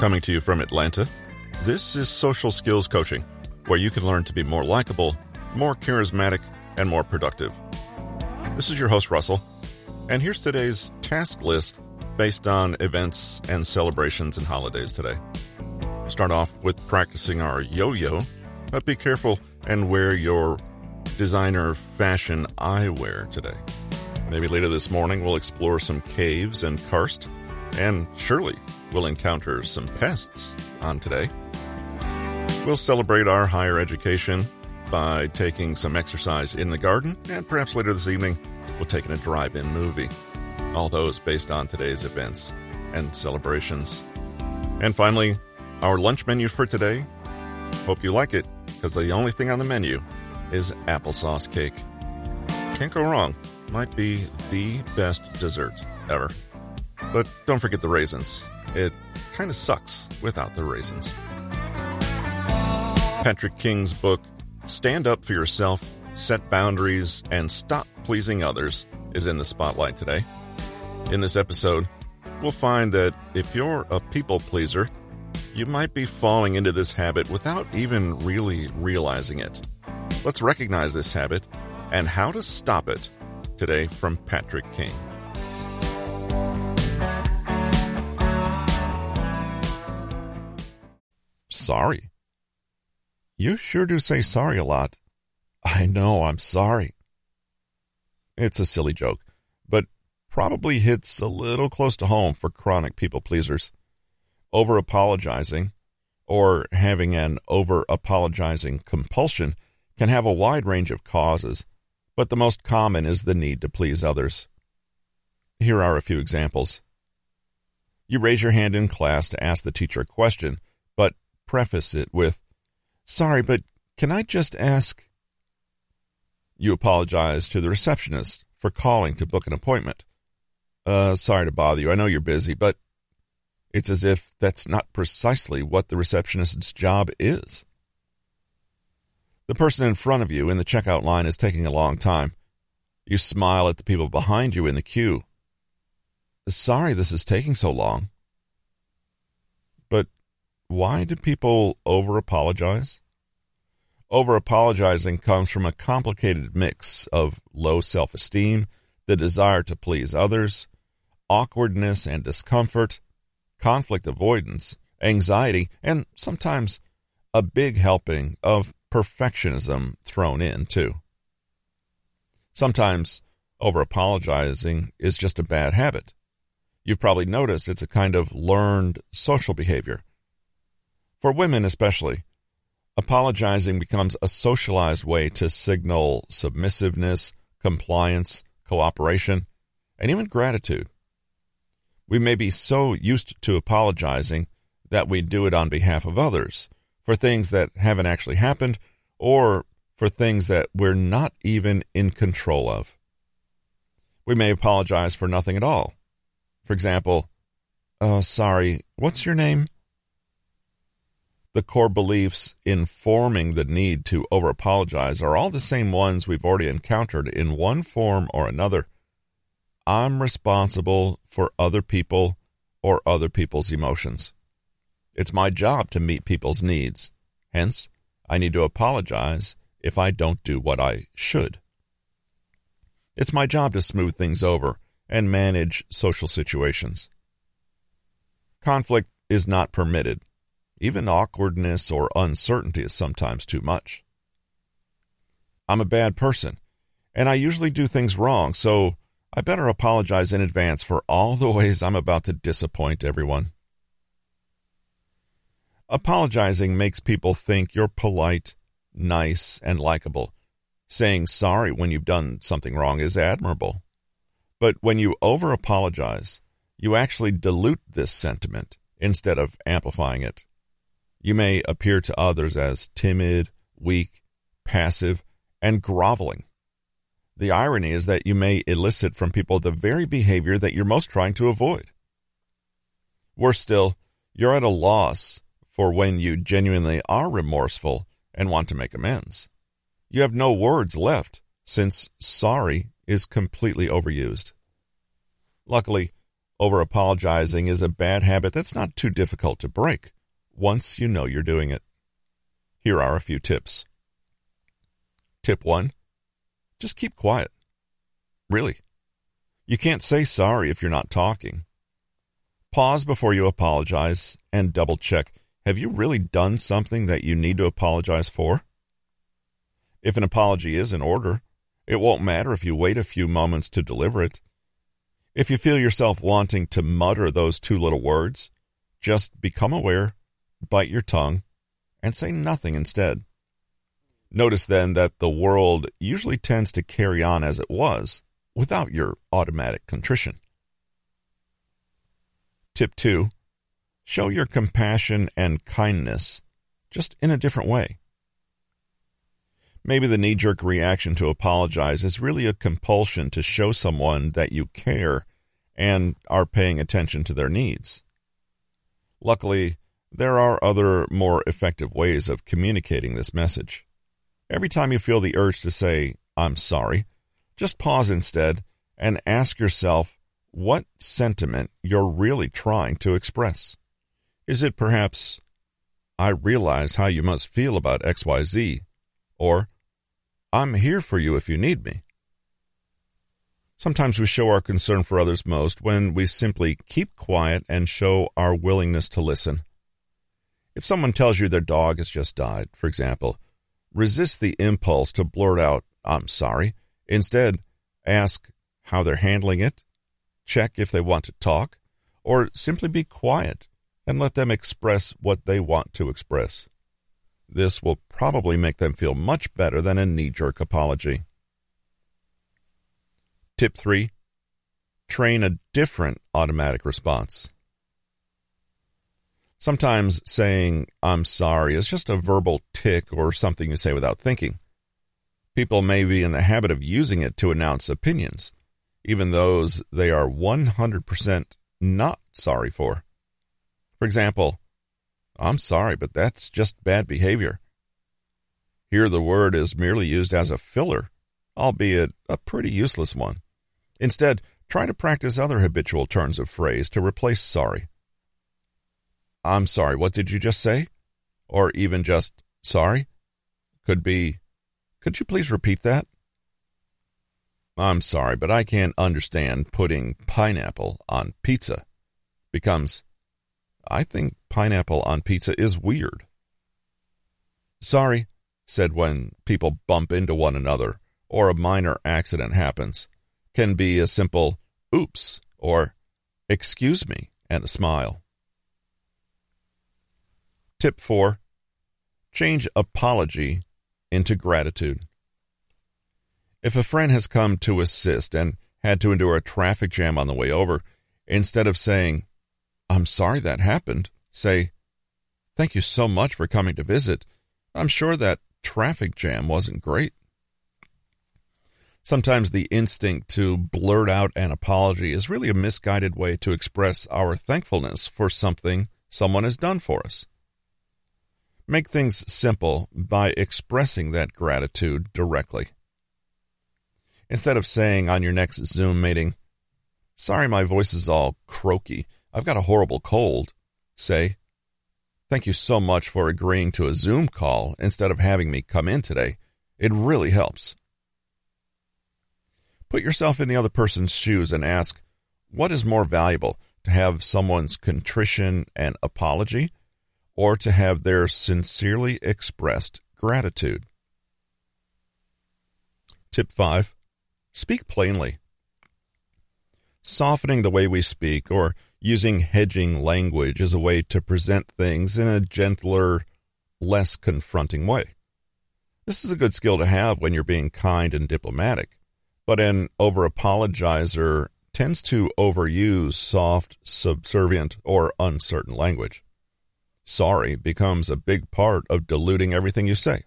Uh-huh. Coming to you from Atlanta, this is Social Skills Coaching, where you can learn to be more likable, more charismatic, and more productive. This is your host, Russell, and here's today's task list based on events and celebrations and holidays today. Start off with practicing our yo yo, but be careful and wear your designer fashion eyewear today. Maybe later this morning we'll explore some caves and karst, and surely we'll encounter some pests on today. We'll celebrate our higher education by taking some exercise in the garden, and perhaps later this evening we'll take in a drive in movie. All those based on today's events and celebrations. And finally, our lunch menu for today. Hope you like it, because the only thing on the menu is applesauce cake. Can't go wrong. Might be the best dessert ever. But don't forget the raisins. Kind of sucks without the raisins. Patrick King's book, Stand Up for Yourself, Set Boundaries, and Stop Pleasing Others, is in the spotlight today. In this episode, we'll find that if you're a people pleaser, you might be falling into this habit without even really realizing it. Let's recognize this habit and how to stop it today from Patrick King. Sorry. You sure do say sorry a lot. I know, I'm sorry. It's a silly joke, but probably hits a little close to home for chronic people pleasers. Over apologizing or having an over apologizing compulsion can have a wide range of causes, but the most common is the need to please others. Here are a few examples. You raise your hand in class to ask the teacher a question, but preface it with, Sorry, but can I just ask? You apologize to the receptionist for calling to book an appointment. Uh, sorry to bother you. I know you're busy, but it's as if that's not precisely what the receptionist's job is. The person in front of you in the checkout line is taking a long time. You smile at the people behind you in the queue. Sorry this is taking so long. But why do people over apologize? Over apologizing comes from a complicated mix of low self esteem, the desire to please others, awkwardness and discomfort, conflict avoidance, anxiety, and sometimes a big helping of perfectionism thrown in, too. Sometimes over apologizing is just a bad habit. You've probably noticed it's a kind of learned social behavior. For women, especially, apologizing becomes a socialized way to signal submissiveness, compliance, cooperation, and even gratitude. We may be so used to apologizing that we do it on behalf of others for things that haven't actually happened or for things that we're not even in control of. We may apologize for nothing at all. For example, uh, sorry, what's your name? The core beliefs informing the need to over apologize are all the same ones we've already encountered in one form or another. I'm responsible for other people or other people's emotions. It's my job to meet people's needs. Hence, I need to apologize if I don't do what I should. It's my job to smooth things over and manage social situations. Conflict is not permitted. Even awkwardness or uncertainty is sometimes too much. I'm a bad person, and I usually do things wrong, so I better apologize in advance for all the ways I'm about to disappoint everyone. Apologizing makes people think you're polite, nice, and likable. Saying sorry when you've done something wrong is admirable. But when you over apologize, you actually dilute this sentiment instead of amplifying it. You may appear to others as timid, weak, passive, and groveling. The irony is that you may elicit from people the very behavior that you're most trying to avoid. Worse still, you're at a loss for when you genuinely are remorseful and want to make amends. You have no words left since sorry is completely overused. Luckily, Over apologizing is a bad habit that's not too difficult to break once you know you're doing it. Here are a few tips. Tip 1 Just keep quiet. Really. You can't say sorry if you're not talking. Pause before you apologize and double check have you really done something that you need to apologize for? If an apology is in order, it won't matter if you wait a few moments to deliver it. If you feel yourself wanting to mutter those two little words, just become aware, bite your tongue, and say nothing instead. Notice then that the world usually tends to carry on as it was without your automatic contrition. Tip 2 Show your compassion and kindness, just in a different way. Maybe the knee jerk reaction to apologize is really a compulsion to show someone that you care and are paying attention to their needs. Luckily, there are other more effective ways of communicating this message. Every time you feel the urge to say, I'm sorry, just pause instead and ask yourself what sentiment you're really trying to express. Is it perhaps, I realize how you must feel about XYZ, or I'm here for you if you need me? Sometimes we show our concern for others most when we simply keep quiet and show our willingness to listen. If someone tells you their dog has just died, for example, resist the impulse to blurt out, I'm sorry. Instead, ask how they're handling it, check if they want to talk, or simply be quiet and let them express what they want to express. This will probably make them feel much better than a knee jerk apology. Tip 3 Train a different automatic response. Sometimes saying, I'm sorry, is just a verbal tick or something you say without thinking. People may be in the habit of using it to announce opinions, even those they are 100% not sorry for. For example, I'm sorry, but that's just bad behavior. Here the word is merely used as a filler, albeit a pretty useless one. Instead, try to practice other habitual turns of phrase to replace sorry. I'm sorry, what did you just say? Or even just sorry? Could be, could you please repeat that? I'm sorry, but I can't understand putting pineapple on pizza. Becomes, I think pineapple on pizza is weird. Sorry, said when people bump into one another or a minor accident happens, can be a simple oops or excuse me and a smile. Tip 4 Change apology into gratitude. If a friend has come to assist and had to endure a traffic jam on the way over, instead of saying, I'm sorry that happened. Say, Thank you so much for coming to visit. I'm sure that traffic jam wasn't great. Sometimes the instinct to blurt out an apology is really a misguided way to express our thankfulness for something someone has done for us. Make things simple by expressing that gratitude directly. Instead of saying on your next Zoom meeting, Sorry, my voice is all croaky. I've got a horrible cold. Say, Thank you so much for agreeing to a Zoom call instead of having me come in today. It really helps. Put yourself in the other person's shoes and ask, what is more valuable, to have someone's contrition and apology, or to have their sincerely expressed gratitude? Tip 5 Speak plainly. Softening the way we speak or using hedging language is a way to present things in a gentler, less confronting way. This is a good skill to have when you're being kind and diplomatic, but an over apologizer tends to overuse soft, subservient, or uncertain language. Sorry becomes a big part of diluting everything you say.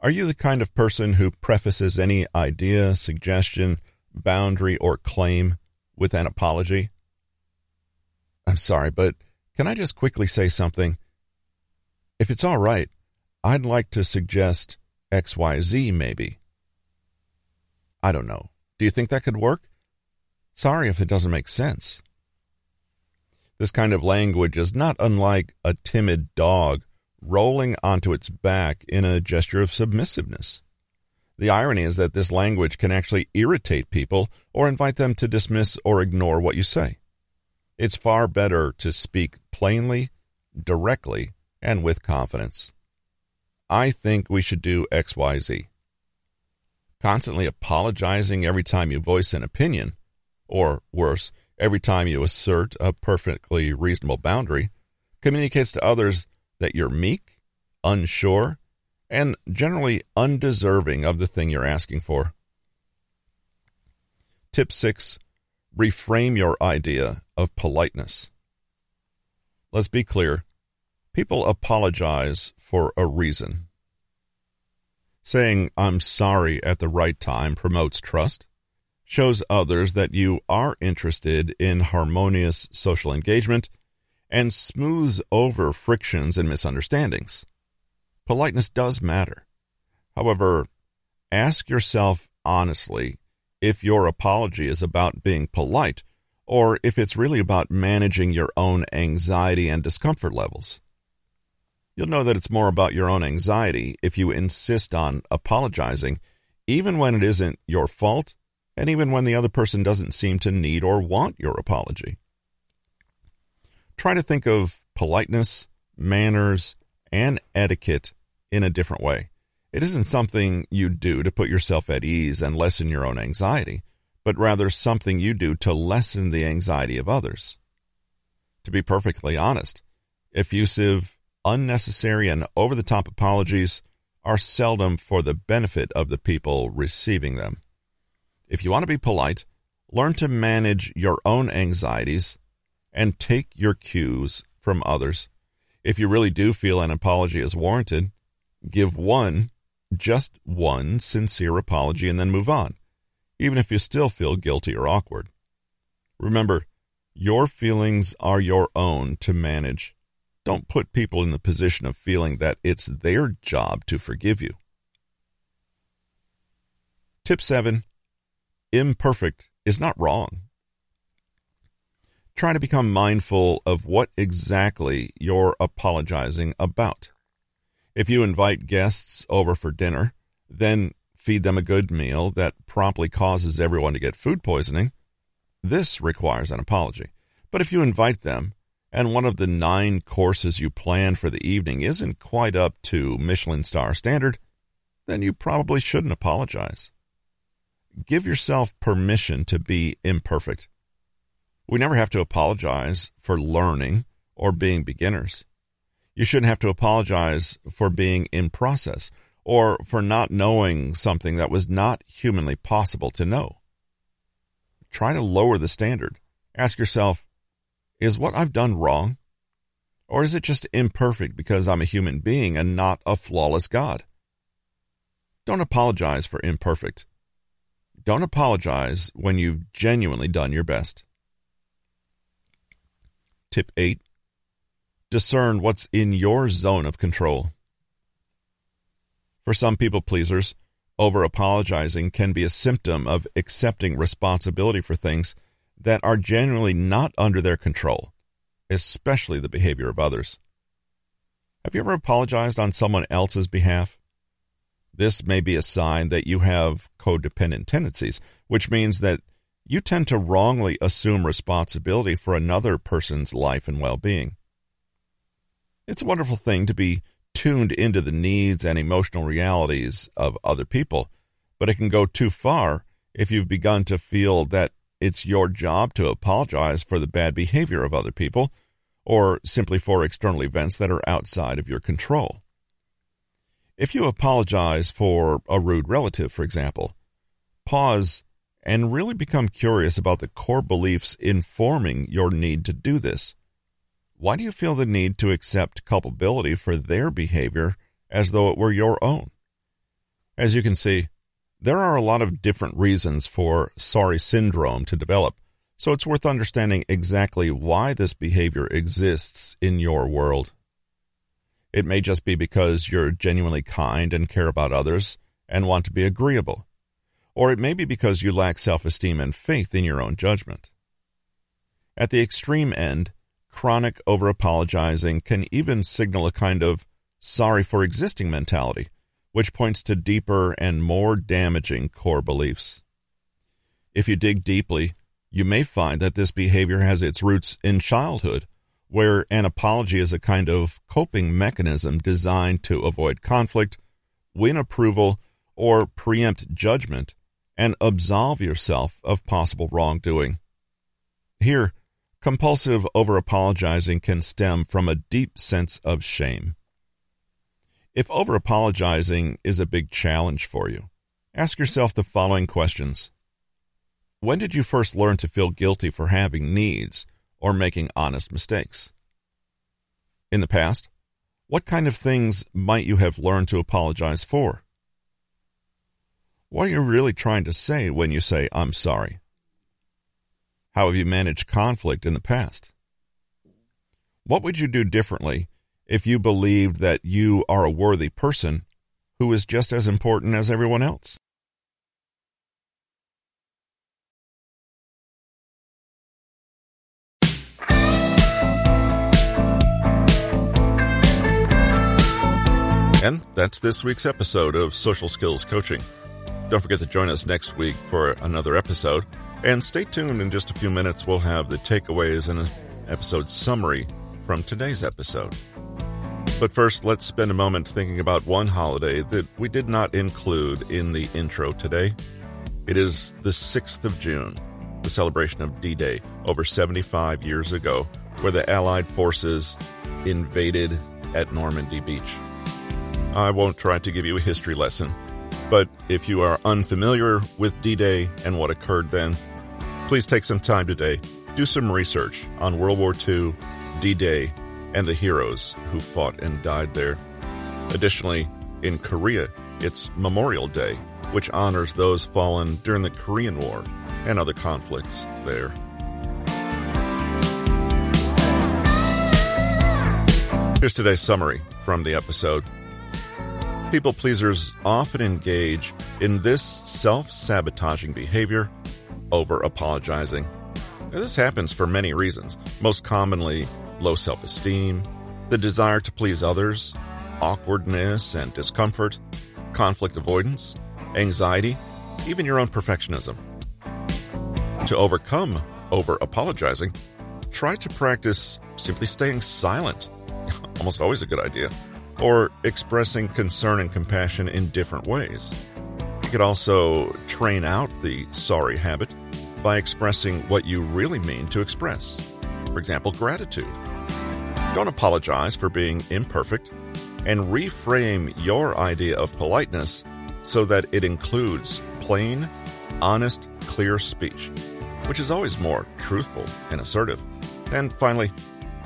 Are you the kind of person who prefaces any idea, suggestion, boundary, or claim with an apology? I'm sorry, but can I just quickly say something? If it's all right, I'd like to suggest XYZ maybe. I don't know. Do you think that could work? Sorry if it doesn't make sense. This kind of language is not unlike a timid dog rolling onto its back in a gesture of submissiveness. The irony is that this language can actually irritate people or invite them to dismiss or ignore what you say. It's far better to speak plainly, directly, and with confidence. I think we should do XYZ. Constantly apologizing every time you voice an opinion, or worse, every time you assert a perfectly reasonable boundary, communicates to others that you're meek, unsure, and generally undeserving of the thing you're asking for. Tip 6 Reframe your idea of politeness. Let's be clear people apologize for a reason. Saying, I'm sorry at the right time promotes trust shows others that you are interested in harmonious social engagement and smooths over frictions and misunderstandings. Politeness does matter. However, ask yourself honestly if your apology is about being polite or if it's really about managing your own anxiety and discomfort levels. You'll know that it's more about your own anxiety if you insist on apologizing, even when it isn't your fault and even when the other person doesn't seem to need or want your apology. Try to think of politeness, manners, and etiquette in a different way. It isn't something you do to put yourself at ease and lessen your own anxiety, but rather something you do to lessen the anxiety of others. To be perfectly honest, effusive, unnecessary, and over the top apologies are seldom for the benefit of the people receiving them. If you want to be polite, learn to manage your own anxieties and take your cues from others. If you really do feel an apology is warranted, give one, just one sincere apology and then move on, even if you still feel guilty or awkward. Remember, your feelings are your own to manage. Don't put people in the position of feeling that it's their job to forgive you. Tip 7 imperfect is not wrong. Try to become mindful of what exactly you're apologizing about. If you invite guests over for dinner, then feed them a good meal that promptly causes everyone to get food poisoning, this requires an apology. But if you invite them and one of the nine courses you plan for the evening isn't quite up to Michelin star standard, then you probably shouldn't apologize give yourself permission to be imperfect. We never have to apologize for learning or being beginners. You shouldn't have to apologize for being in process or for not knowing something that was not humanly possible to know. Try to lower the standard. Ask yourself, is what I've done wrong? Or is it just imperfect because I'm a human being and not a flawless God? Don't apologize for imperfect. Don't apologize when you've genuinely done your best. Tip 8 Discern what's in your zone of control. For some people pleasers, over apologizing can be a symptom of accepting responsibility for things that are genuinely not under their control, especially the behavior of others. Have you ever apologized on someone else's behalf? This may be a sign that you have codependent tendencies, which means that you tend to wrongly assume responsibility for another person's life and well being. It's a wonderful thing to be tuned into the needs and emotional realities of other people, but it can go too far if you've begun to feel that it's your job to apologize for the bad behavior of other people or simply for external events that are outside of your control. If you apologize for a rude relative, for example, pause and really become curious about the core beliefs informing your need to do this. Why do you feel the need to accept culpability for their behavior as though it were your own? As you can see, there are a lot of different reasons for sorry syndrome to develop, so it's worth understanding exactly why this behavior exists in your world. It may just be because you're genuinely kind and care about others and want to be agreeable. Or it may be because you lack self esteem and faith in your own judgment. At the extreme end, chronic over apologizing can even signal a kind of sorry for existing mentality, which points to deeper and more damaging core beliefs. If you dig deeply, you may find that this behavior has its roots in childhood, where an apology is a kind of coping mechanism designed to avoid conflict, win approval, or preempt judgment, and absolve yourself of possible wrongdoing. Here, compulsive over apologizing can stem from a deep sense of shame. If over apologizing is a big challenge for you, ask yourself the following questions When did you first learn to feel guilty for having needs or making honest mistakes? In the past, what kind of things might you have learned to apologize for? What are you really trying to say when you say, I'm sorry? How have you managed conflict in the past? What would you do differently if you believed that you are a worthy person who is just as important as everyone else? And that's this week's episode of Social Skills Coaching. Don't forget to join us next week for another episode. And stay tuned in just a few minutes. We'll have the takeaways and an episode summary from today's episode. But first, let's spend a moment thinking about one holiday that we did not include in the intro today. It is the 6th of June, the celebration of D Day over 75 years ago, where the Allied forces invaded at Normandy Beach. I won't try to give you a history lesson, but if you are unfamiliar with D Day and what occurred then, Please take some time today, do some research on World War II, D Day, and the heroes who fought and died there. Additionally, in Korea, it's Memorial Day, which honors those fallen during the Korean War and other conflicts there. Here's today's summary from the episode. People pleasers often engage in this self sabotaging behavior over apologizing. This happens for many reasons, most commonly low self esteem, the desire to please others, awkwardness and discomfort, conflict avoidance, anxiety, even your own perfectionism. To overcome over apologizing, try to practice simply staying silent, almost always a good idea, or expressing concern and compassion in different ways. You could also train out the sorry habit by expressing what you really mean to express. For example, gratitude. Don't apologize for being imperfect and reframe your idea of politeness so that it includes plain, honest, clear speech, which is always more truthful and assertive. And finally,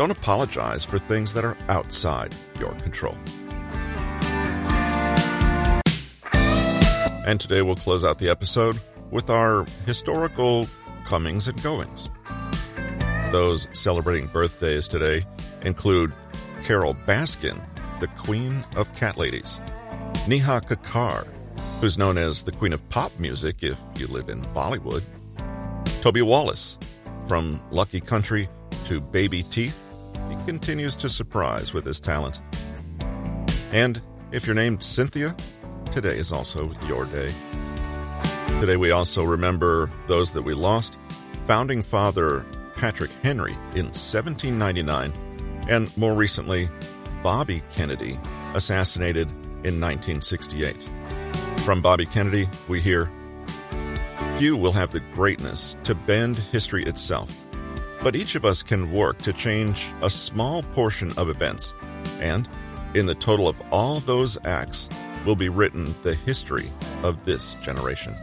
don't apologize for things that are outside your control. And today we'll close out the episode with our historical comings and goings. Those celebrating birthdays today include Carole Baskin, the Queen of Cat Ladies, Neha Kakkar, who's known as the Queen of Pop Music if you live in Bollywood, Toby Wallace, from Lucky Country to Baby Teeth, he continues to surprise with his talent. And if you're named Cynthia, today is also your day. Today we also remember those that we lost founding father Patrick Henry in 1799, and more recently, Bobby Kennedy, assassinated in 1968. From Bobby Kennedy, we hear Few will have the greatness to bend history itself, but each of us can work to change a small portion of events, and in the total of all those acts will be written the history of this generation.